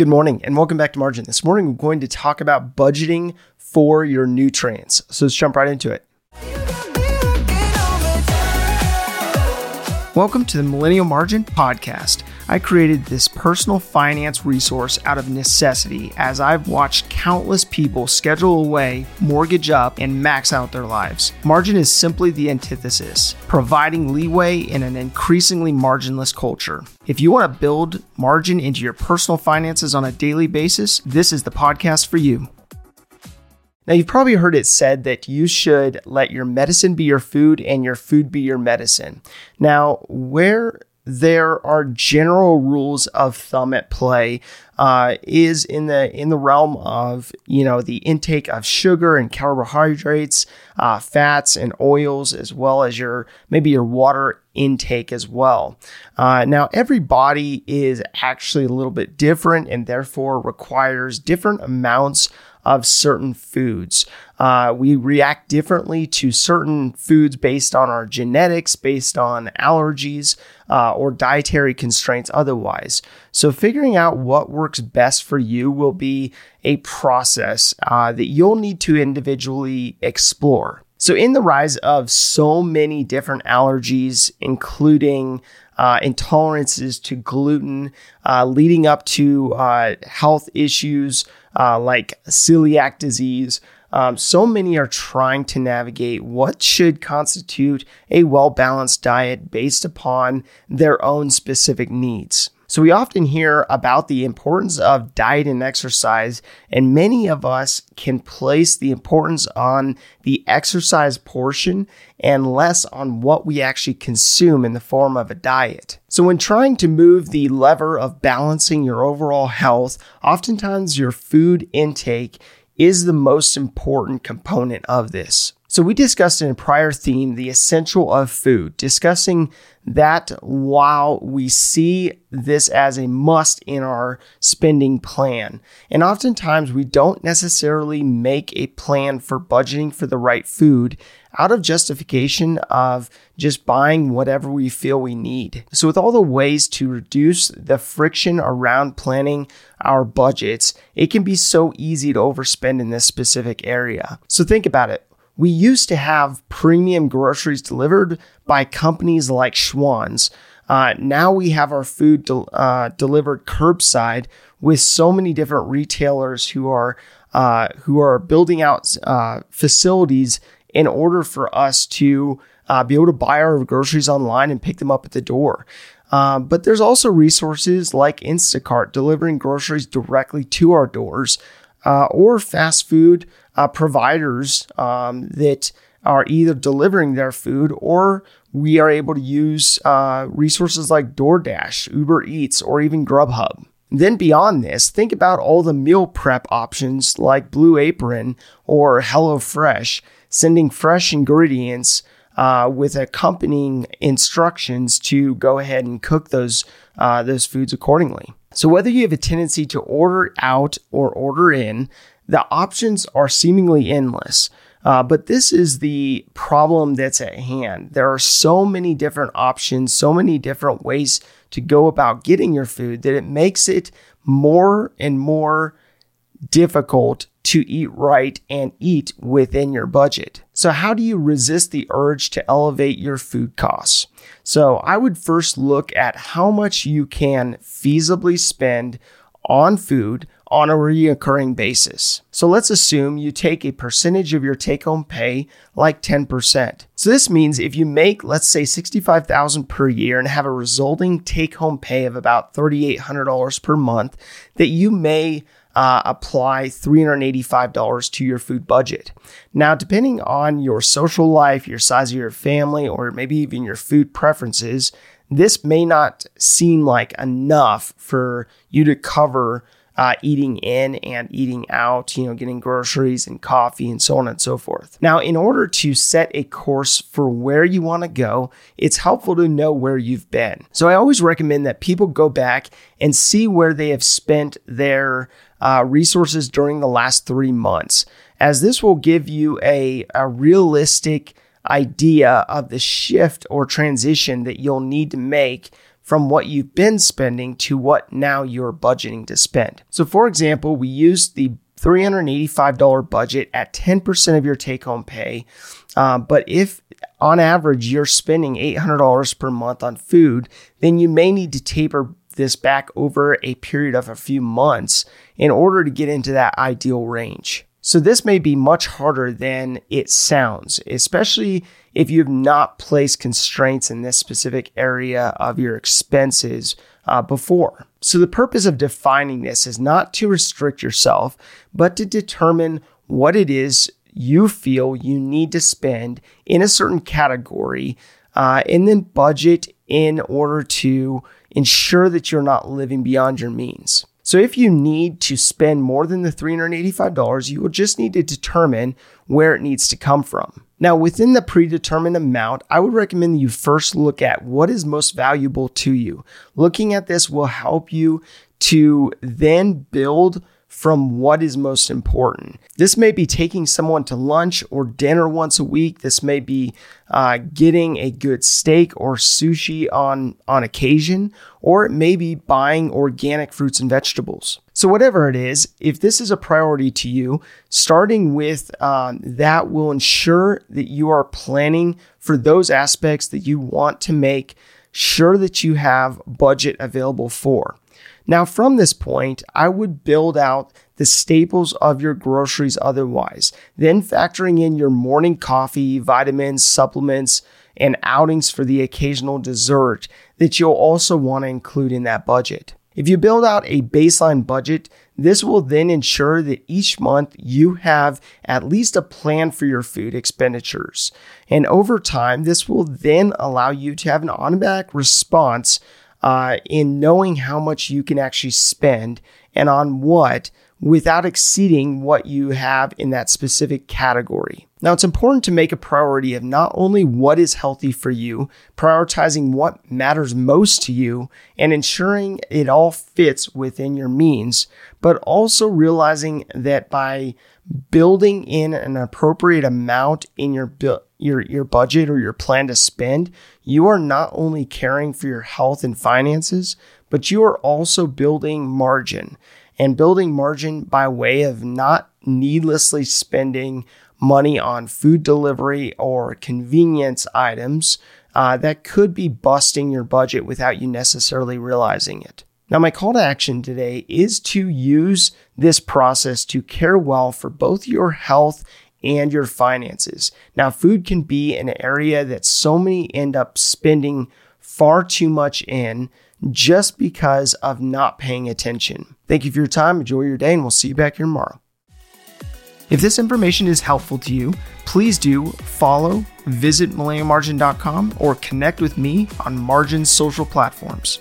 Good morning and welcome back to Margin. This morning we're going to talk about budgeting for your nutrients. So let's jump right into it. Welcome to the Millennial Margin Podcast. I created this personal finance resource out of necessity as I've watched countless people schedule away, mortgage up, and max out their lives. Margin is simply the antithesis, providing leeway in an increasingly marginless culture. If you want to build margin into your personal finances on a daily basis, this is the podcast for you. Now, you've probably heard it said that you should let your medicine be your food and your food be your medicine. Now, where there are general rules of thumb at play uh, is in the in the realm of you know the intake of sugar and carbohydrates, uh, fats and oils, as well as your maybe your water intake as well. Uh, now, every body is actually a little bit different and therefore requires different amounts of certain foods. Uh, we react differently to certain foods based on our genetics, based on allergies, uh, or dietary constraints otherwise. So, figuring out what works best for you will be a process uh, that you'll need to individually explore. So, in the rise of so many different allergies, including uh, intolerances to gluten, uh, leading up to uh, health issues uh, like celiac disease, um, so many are trying to navigate what should constitute a well balanced diet based upon their own specific needs. So we often hear about the importance of diet and exercise, and many of us can place the importance on the exercise portion and less on what we actually consume in the form of a diet. So when trying to move the lever of balancing your overall health, oftentimes your food intake is the most important component of this. So, we discussed in a prior theme the essential of food, discussing that while we see this as a must in our spending plan. And oftentimes we don't necessarily make a plan for budgeting for the right food out of justification of just buying whatever we feel we need. So, with all the ways to reduce the friction around planning our budgets, it can be so easy to overspend in this specific area. So, think about it. We used to have premium groceries delivered by companies like Schwan's. Uh, now we have our food uh, delivered curbside with so many different retailers who are uh, who are building out uh, facilities in order for us to uh, be able to buy our groceries online and pick them up at the door. Uh, but there's also resources like Instacart delivering groceries directly to our doors or fast food uh, providers um, that are either delivering their food or we are able to use uh, resources like DoorDash, Uber Eats, or even Grubhub. Then, beyond this, think about all the meal prep options like Blue Apron or HelloFresh, sending fresh ingredients uh, with accompanying instructions to go ahead and cook those uh, those foods accordingly. So, whether you have a tendency to order out or order in, the options are seemingly endless. Uh, but this is the problem that's at hand. There are so many different options, so many different ways to go about getting your food that it makes it more and more difficult to eat right and eat within your budget. So, how do you resist the urge to elevate your food costs? So, I would first look at how much you can feasibly spend on food on a recurring basis. So let's assume you take a percentage of your take home pay, like 10%. So this means if you make, let's say, 65,000 per year and have a resulting take home pay of about $3,800 per month, that you may uh, apply $385 to your food budget. Now, depending on your social life, your size of your family, or maybe even your food preferences, this may not seem like enough for you to cover uh, eating in and eating out, you know, getting groceries and coffee and so on and so forth. Now, in order to set a course for where you want to go, it's helpful to know where you've been. So I always recommend that people go back and see where they have spent their uh, resources during the last three months, as this will give you a, a realistic idea of the shift or transition that you'll need to make from what you've been spending to what now you're budgeting to spend. So, for example, we use the $385 budget at 10% of your take home pay. Uh, but if on average you're spending $800 per month on food, then you may need to taper this back over a period of a few months in order to get into that ideal range. So this may be much harder than it sounds, especially if you have not placed constraints in this specific area of your expenses uh, before. So the purpose of defining this is not to restrict yourself, but to determine what it is you feel you need to spend in a certain category, uh, and then budget in order to ensure that you're not living beyond your means. So if you need to spend more than the $385, you will just need to determine where it needs to come from. Now, within the predetermined amount, I would recommend that you first look at what is most valuable to you. Looking at this will help you to then build from what is most important. This may be taking someone to lunch or dinner once a week. This may be uh, getting a good steak or sushi on, on occasion, or it may be buying organic fruits and vegetables. So, whatever it is, if this is a priority to you, starting with um, that will ensure that you are planning for those aspects that you want to make sure that you have budget available for. Now, from this point, I would build out the staples of your groceries otherwise, then factoring in your morning coffee, vitamins, supplements, and outings for the occasional dessert that you'll also want to include in that budget. If you build out a baseline budget, this will then ensure that each month you have at least a plan for your food expenditures. And over time, this will then allow you to have an automatic response uh, in knowing how much you can actually spend and on what without exceeding what you have in that specific category. Now, it's important to make a priority of not only what is healthy for you, prioritizing what matters most to you, and ensuring it all fits within your means, but also realizing that by building in an appropriate amount in your your your budget or your plan to spend, you are not only caring for your health and finances, but you are also building margin and building margin by way of not needlessly spending money on food delivery or convenience items uh, that could be busting your budget without you necessarily realizing it. Now, my call to action today is to use this process to care well for both your health and your finances. Now, food can be an area that so many end up spending far too much in just because of not paying attention. Thank you for your time. Enjoy your day, and we'll see you back here tomorrow. If this information is helpful to you, please do follow, visit millennialmargin.com, or connect with me on Margin's social platforms.